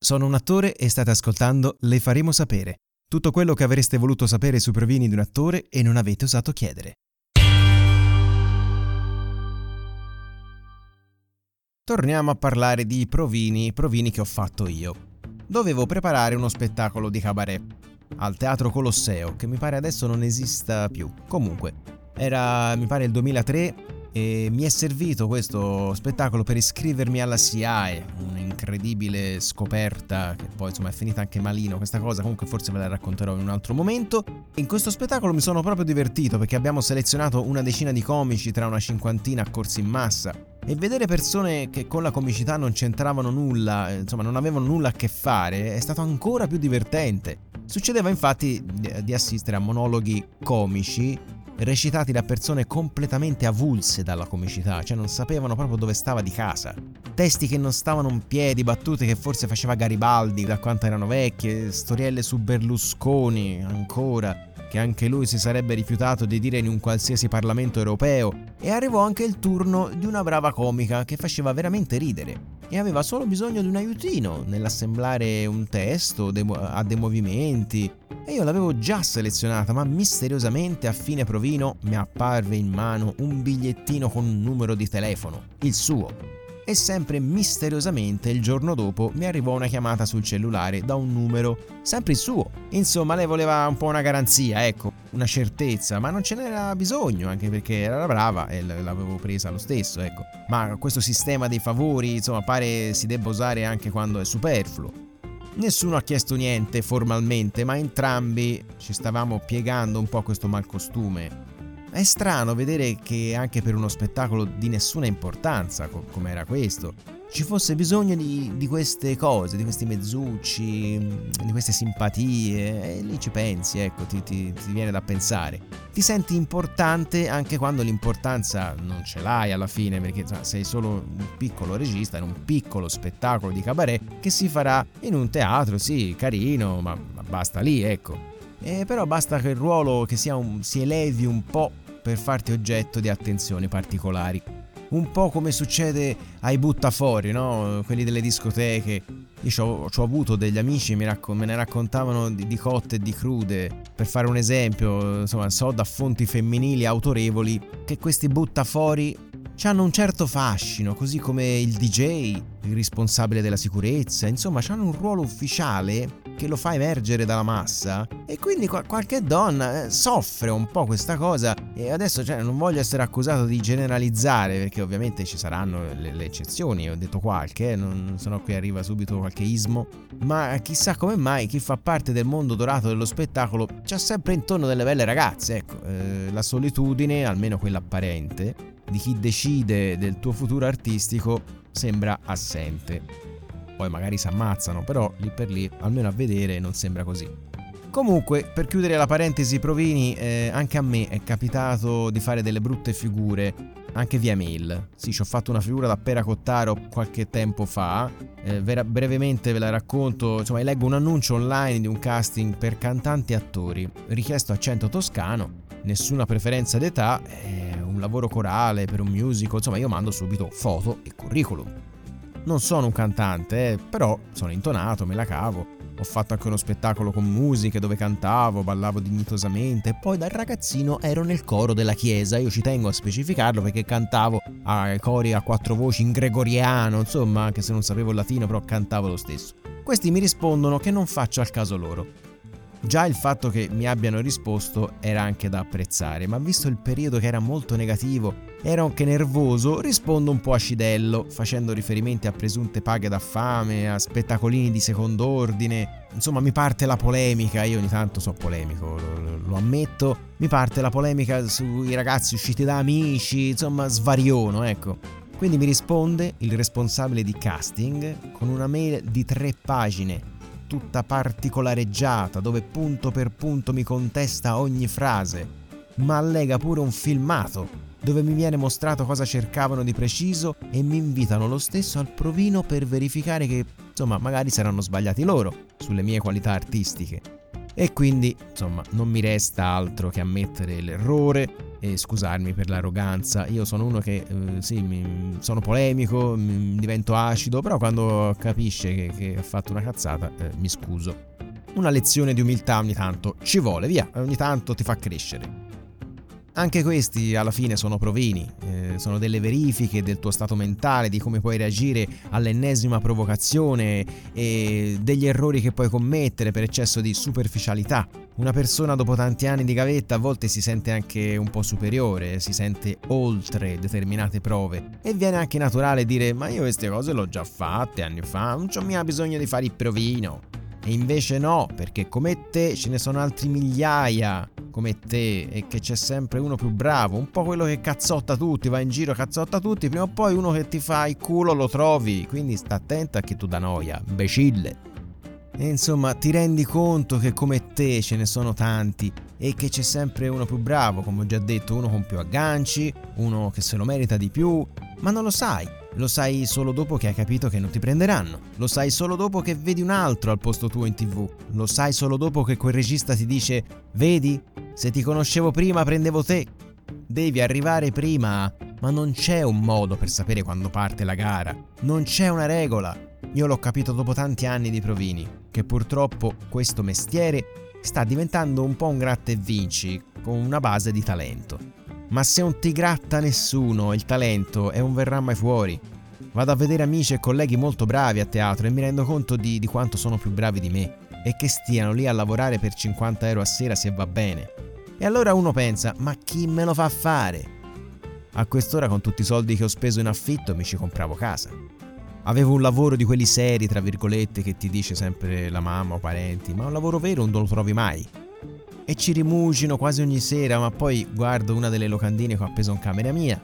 Sono un attore e state ascoltando Le faremo sapere. Tutto quello che avreste voluto sapere sui provini di un attore e non avete osato chiedere. Torniamo a parlare di provini, provini che ho fatto io. Dovevo preparare uno spettacolo di cabaret al Teatro Colosseo, che mi pare adesso non esista più. Comunque, era mi pare il 2003 e mi è servito questo spettacolo per iscrivermi alla SIAE, un'incredibile scoperta che poi insomma è finita anche malino questa cosa, comunque forse ve la racconterò in un altro momento. In questo spettacolo mi sono proprio divertito perché abbiamo selezionato una decina di comici tra una cinquantina accorsi in massa e vedere persone che con la comicità non c'entravano nulla, insomma non avevano nulla a che fare, è stato ancora più divertente. Succedeva infatti di assistere a monologhi comici recitati da persone completamente avulse dalla comicità, cioè non sapevano proprio dove stava di casa. Testi che non stavano in piedi, battute che forse faceva Garibaldi da quanto erano vecchie, storielle su Berlusconi ancora, che anche lui si sarebbe rifiutato di dire in un qualsiasi Parlamento europeo, e arrivò anche il turno di una brava comica che faceva veramente ridere e aveva solo bisogno di un aiutino nell'assemblare un testo a dei movimenti. E io l'avevo già selezionata ma misteriosamente a fine provino mi apparve in mano un bigliettino con un numero di telefono, il suo e sempre misteriosamente il giorno dopo mi arrivò una chiamata sul cellulare da un numero, sempre il suo. Insomma, lei voleva un po' una garanzia, ecco, una certezza, ma non ce n'era bisogno, anche perché era brava e l'avevo presa lo stesso, ecco. Ma questo sistema dei favori, insomma, pare si debba usare anche quando è superfluo. Nessuno ha chiesto niente formalmente, ma entrambi ci stavamo piegando un po' questo malcostume è strano vedere che anche per uno spettacolo di nessuna importanza, co- come era questo, ci fosse bisogno di, di, queste cose, di questi mezzucci, di queste simpatie, e lì ci pensi, ecco, ti, ti, ti, viene da pensare. Ti senti importante anche quando l'importanza non ce l'hai alla fine, perché cioè, sei solo un piccolo regista in un piccolo spettacolo di cabaret che si farà in un teatro, sì, carino, ma, ma basta lì, ecco. Eh, però basta che il ruolo che sia un, si elevi un po' per farti oggetto di attenzioni particolari. Un po' come succede ai buttafori, no? Quelli delle discoteche. Io ho avuto degli amici che racco- me ne raccontavano di, di, cotte e di crude. Per fare un esempio, insomma, so da fonti femminili autorevoli che questi buttafori hanno un certo fascino, così come il DJ, il responsabile della sicurezza, insomma, hanno un ruolo ufficiale che lo fa emergere dalla massa. E quindi qualche donna eh, soffre un po' questa cosa. E adesso cioè, non voglio essere accusato di generalizzare perché ovviamente ci saranno le, le eccezioni, ho detto qualche, eh, non, se no qui arriva subito qualche ismo, ma chissà come mai chi fa parte del mondo dorato dello spettacolo c'ha sempre intorno delle belle ragazze, ecco, eh, la solitudine, almeno quella apparente, di chi decide del tuo futuro artistico sembra assente poi magari si ammazzano, però lì per lì, almeno a vedere, non sembra così. Comunque, per chiudere la parentesi provini, eh, anche a me è capitato di fare delle brutte figure, anche via mail. Sì, ci ho fatto una figura da Pera Cottaro qualche tempo fa, eh, vera- brevemente ve la racconto, insomma, leggo un annuncio online di un casting per cantanti e attori, richiesto accento toscano, nessuna preferenza d'età, eh, un lavoro corale per un musical, insomma, io mando subito foto e curriculum. Non sono un cantante, eh, però sono intonato, me la cavo. Ho fatto anche uno spettacolo con musiche dove cantavo, ballavo dignitosamente e poi da ragazzino ero nel coro della chiesa. Io ci tengo a specificarlo perché cantavo ai cori a quattro voci in gregoriano, insomma, anche se non sapevo il latino, però cantavo lo stesso. Questi mi rispondono che non faccio al caso loro. Già il fatto che mi abbiano risposto era anche da apprezzare, ma visto il periodo che era molto negativo, ero anche nervoso, rispondo un po' acidello, facendo riferimenti a presunte paghe da fame, a spettacolini di secondo ordine. Insomma, mi parte la polemica, io ogni tanto so polemico, lo, lo ammetto, mi parte la polemica sui ragazzi usciti da amici, insomma, svariono, ecco. Quindi mi risponde il responsabile di casting con una mail di tre pagine, tutta particolareggiata, dove punto per punto mi contesta ogni frase, ma allega pure un filmato dove mi viene mostrato cosa cercavano di preciso e mi invitano lo stesso al provino per verificare che, insomma, magari saranno sbagliati loro sulle mie qualità artistiche. E quindi, insomma, non mi resta altro che ammettere l'errore e scusarmi per l'arroganza. Io sono uno che, eh, sì, sono polemico, mi, divento acido, però quando capisce che, che ha fatto una cazzata, eh, mi scuso. Una lezione di umiltà ogni tanto ci vuole, via, ogni tanto ti fa crescere. Anche questi alla fine sono provini, eh, sono delle verifiche del tuo stato mentale, di come puoi reagire all'ennesima provocazione e degli errori che puoi commettere per eccesso di superficialità. Una persona dopo tanti anni di gavetta a volte si sente anche un po' superiore, si sente oltre determinate prove e viene anche naturale dire ma io queste cose le ho già fatte anni fa, non c'ho mica bisogno di fare il provino. E invece no, perché come te ce ne sono altri migliaia come te e che c'è sempre uno più bravo, un po' quello che cazzotta tutti, va in giro cazzotta tutti, prima o poi uno che ti fa il culo lo trovi, quindi sta attento a che tu da noia, imbecille. E insomma, ti rendi conto che come te ce ne sono tanti e che c'è sempre uno più bravo, come ho già detto, uno con più agganci, uno che se lo merita di più, ma non lo sai. Lo sai solo dopo che hai capito che non ti prenderanno. Lo sai solo dopo che vedi un altro al posto tuo in tv. Lo sai solo dopo che quel regista ti dice: Vedi, se ti conoscevo prima prendevo te. Devi arrivare prima, ma non c'è un modo per sapere quando parte la gara. Non c'è una regola. Io l'ho capito dopo tanti anni di provini, che purtroppo questo mestiere sta diventando un po' un gratta e vinci, con una base di talento. Ma se non ti gratta nessuno, il talento è un verrà mai fuori. Vado a vedere amici e colleghi molto bravi a teatro e mi rendo conto di, di quanto sono più bravi di me e che stiano lì a lavorare per 50 euro a sera se va bene. E allora uno pensa, ma chi me lo fa fare? A quest'ora con tutti i soldi che ho speso in affitto mi ci compravo casa. Avevo un lavoro di quelli seri, tra virgolette, che ti dice sempre la mamma o parenti, ma un lavoro vero non lo trovi mai. E ci rimucino quasi ogni sera, ma poi guardo una delle locandine che ho appeso in camera mia,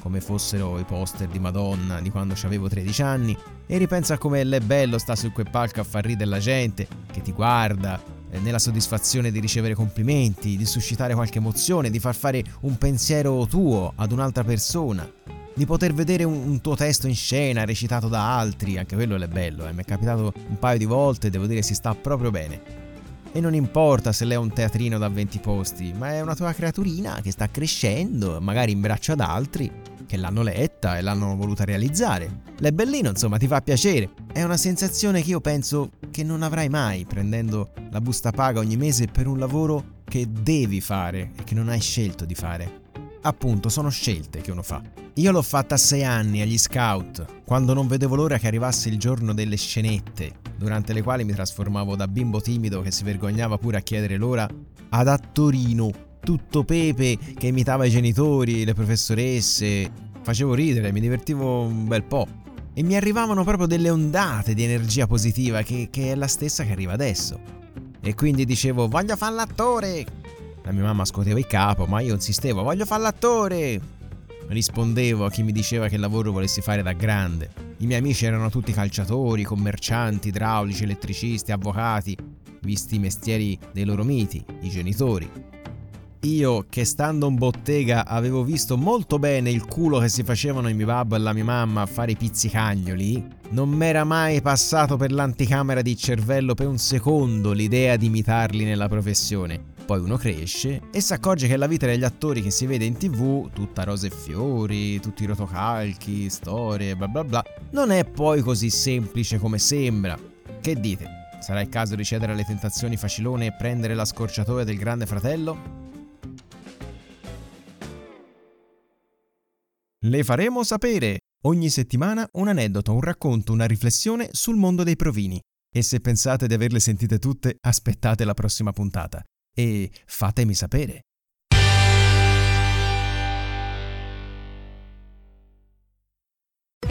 come fossero i poster di Madonna di quando avevo 13 anni, e ripenso a come è bello stare su quel palco a far ridere la gente, che ti guarda, nella soddisfazione di ricevere complimenti, di suscitare qualche emozione, di far fare un pensiero tuo ad un'altra persona, di poter vedere un, un tuo testo in scena recitato da altri, anche quello è bello, eh. mi è capitato un paio di volte, devo dire si sta proprio bene. E non importa se lei è un teatrino da 20 posti, ma è una tua creaturina che sta crescendo, magari in braccio ad altri, che l'hanno letta e l'hanno voluta realizzare. L'è bellino, insomma, ti fa piacere. È una sensazione che io penso che non avrai mai prendendo la busta paga ogni mese per un lavoro che devi fare e che non hai scelto di fare. Appunto, sono scelte che uno fa. Io l'ho fatta a sei anni agli scout, quando non vedevo l'ora che arrivasse il giorno delle scenette, durante le quali mi trasformavo da bimbo timido che si vergognava pure a chiedere l'ora ad attorino, tutto pepe che imitava i genitori, le professoresse. Facevo ridere, mi divertivo un bel po' e mi arrivavano proprio delle ondate di energia positiva che, che è la stessa che arriva adesso. E quindi dicevo, voglio fare l'attore! La mia mamma scuoteva il capo, ma io insistevo, voglio fare l'attore! Rispondevo a chi mi diceva che lavoro volessi fare da grande. I miei amici erano tutti calciatori, commercianti, idraulici, elettricisti, avvocati, visti i mestieri dei loro miti, i genitori. Io che stando in bottega avevo visto molto bene il culo che si facevano il mio babbo e la mia mamma a fare i pizzicagnoli, non m'era mai passato per l'anticamera di cervello per un secondo l'idea di imitarli nella professione. Poi uno cresce e si accorge che la vita degli attori che si vede in tv, tutta rose e fiori, tutti i rotocalchi, storie, bla bla bla, non è poi così semplice come sembra. Che dite? Sarà il caso di cedere alle tentazioni facilone e prendere la scorciatoia del grande fratello? Le faremo sapere ogni settimana un aneddoto, un racconto, una riflessione sul mondo dei provini. E se pensate di averle sentite tutte, aspettate la prossima puntata. E fatemi sapere.